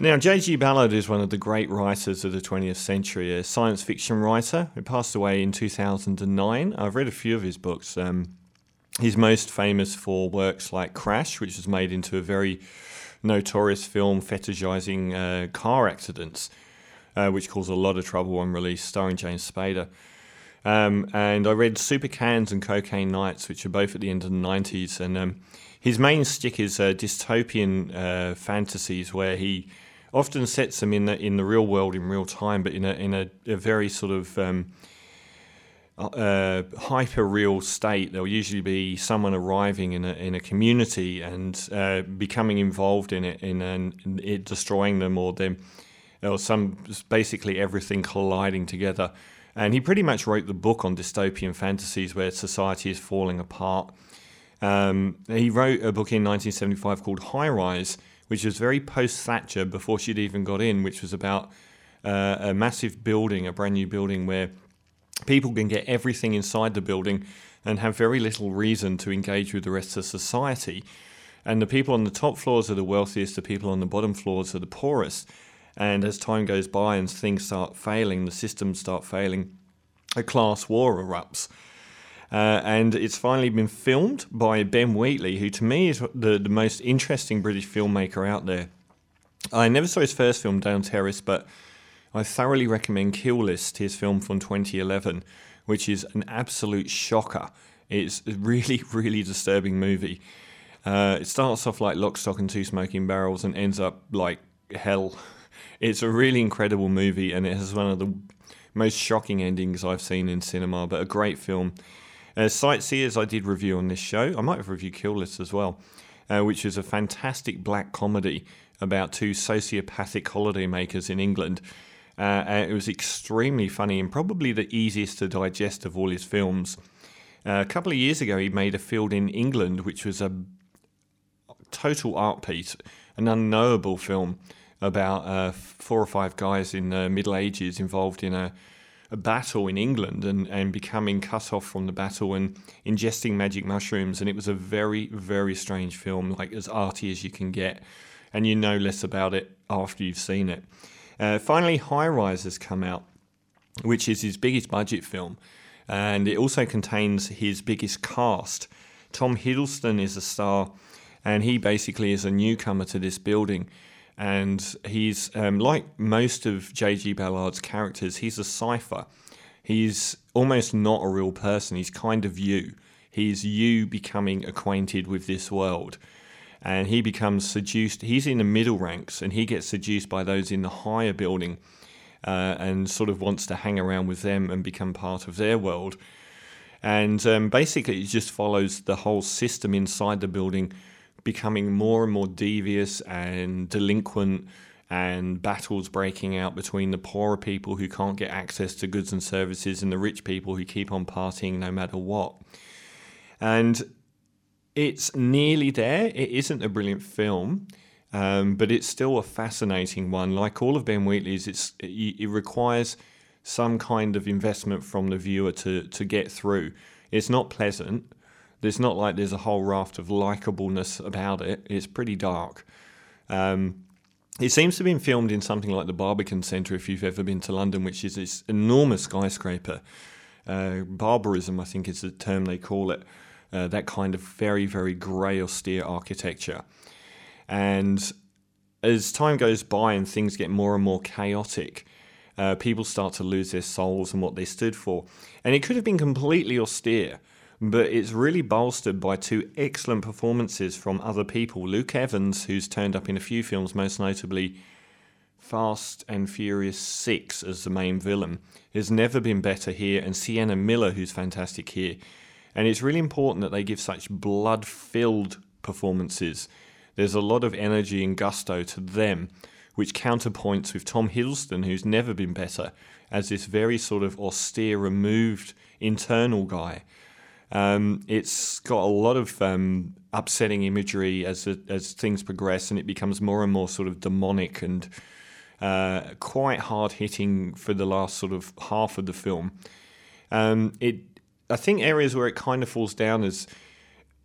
Now, J.G. Ballard is one of the great writers of the 20th century, a science fiction writer who passed away in 2009. I've read a few of his books. Um, he's most famous for works like Crash, which was made into a very notorious film fetishizing uh, car accidents, uh, which caused a lot of trouble on release, starring James Spader. Um, and I read Super-Cannes and Cocaine Nights, which are both at the end of the 90s. And um, his main stick is uh, dystopian uh, fantasies where he often sets them in the in the real world in real time, but in a in a, a very sort of um, uh, hyper real state. There'll usually be someone arriving in a in a community and uh, becoming involved in it, in, in it destroying them or them, or some basically everything colliding together. And he pretty much wrote the book on dystopian fantasies where society is falling apart. Um, he wrote a book in 1975 called High Rise, which was very post Thatcher before she'd even got in, which was about uh, a massive building, a brand new building where people can get everything inside the building and have very little reason to engage with the rest of society. And the people on the top floors are the wealthiest, the people on the bottom floors are the poorest. And as time goes by and things start failing, the systems start failing, a class war erupts. Uh, and it's finally been filmed by Ben Wheatley, who to me is the, the most interesting British filmmaker out there. I never saw his first film, Down Terrace, but I thoroughly recommend Kill List, his film from 2011, which is an absolute shocker. It's a really, really disturbing movie. Uh, it starts off like Lock, Stock, and Two Smoking Barrels and ends up like hell. It's a really incredible movie, and it has one of the most shocking endings I've seen in cinema, but a great film. Uh, Sightseers, I did review on this show. I might have reviewed Kill List as well, uh, which is a fantastic black comedy about two sociopathic holidaymakers in England. Uh, it was extremely funny and probably the easiest to digest of all his films. Uh, a couple of years ago, he made a field in England, which was a total art piece, an unknowable film about uh, four or five guys in the Middle Ages involved in a a battle in England and, and becoming cut off from the battle and ingesting magic mushrooms. And it was a very, very strange film, like as arty as you can get. And you know less about it after you've seen it. Uh, finally, High Rise has come out, which is his biggest budget film. And it also contains his biggest cast. Tom Hiddleston is a star, and he basically is a newcomer to this building and he's um, like most of J.G. Ballard's characters. He's a cipher. He's almost not a real person. He's kind of you. He's you becoming acquainted with this world, and he becomes seduced. He's in the middle ranks, and he gets seduced by those in the higher building, uh, and sort of wants to hang around with them and become part of their world. And um, basically, it just follows the whole system inside the building becoming more and more devious and delinquent and battles breaking out between the poorer people who can't get access to goods and services and the rich people who keep on partying no matter what. And it's nearly there. It isn't a brilliant film, um, but it's still a fascinating one. Like all of Ben Wheatley's, it's it, it requires some kind of investment from the viewer to to get through. It's not pleasant, there's not like there's a whole raft of likableness about it. It's pretty dark. Um, it seems to have been filmed in something like the Barbican Centre, if you've ever been to London, which is this enormous skyscraper. Uh, barbarism, I think, is the term they call it. Uh, that kind of very, very grey, austere architecture. And as time goes by and things get more and more chaotic, uh, people start to lose their souls and what they stood for. And it could have been completely austere but it's really bolstered by two excellent performances from other people. Luke Evans, who's turned up in a few films, most notably Fast and Furious 6 as the main villain, has never been better here, and Sienna Miller, who's fantastic here. And it's really important that they give such blood filled performances. There's a lot of energy and gusto to them, which counterpoints with Tom Hiddleston, who's never been better, as this very sort of austere, removed internal guy um, it's got a lot of um, upsetting imagery as as things progress, and it becomes more and more sort of demonic and uh, quite hard hitting for the last sort of half of the film. Um, it, I think, areas where it kind of falls down is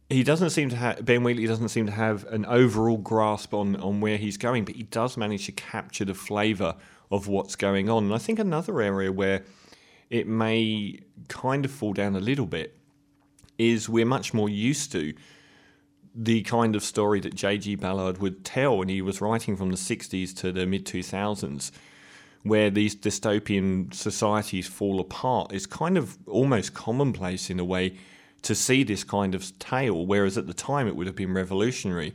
he doesn't seem to have Ben Wheatley doesn't seem to have an overall grasp on on where he's going, but he does manage to capture the flavour of what's going on. And I think another area where it may kind of fall down a little bit is we're much more used to the kind of story that J.G. Ballard would tell when he was writing from the 60s to the mid 2000s, where these dystopian societies fall apart. It's kind of almost commonplace in a way to see this kind of tale, whereas at the time it would have been revolutionary.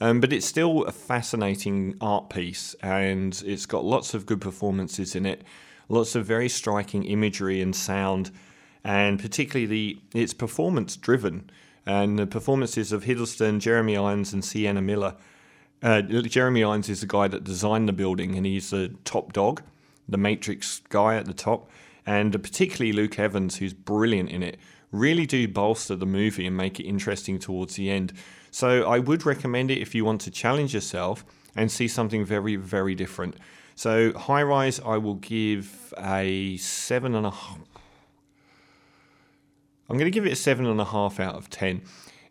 Um, but it's still a fascinating art piece, and it's got lots of good performances in it, lots of very striking imagery and sound, and particularly the it's performance driven. And the performances of Hiddleston, Jeremy Irons, and Sienna Miller. Uh, Jeremy Irons is the guy that designed the building, and he's the top dog, the Matrix guy at the top, and particularly Luke Evans, who's brilliant in it really do bolster the movie and make it interesting towards the end. So I would recommend it if you want to challenge yourself and see something very, very different. So High Rise, I will give a seven and a half. I'm going to give it a seven and a half out of ten.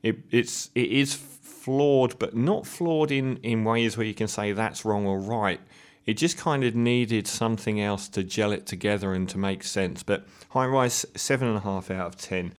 It, it's it is flawed, but not flawed in in ways where you can say that's wrong or right. It just kind of needed something else to gel it together and to make sense. But High Rise, seven and a half out of ten.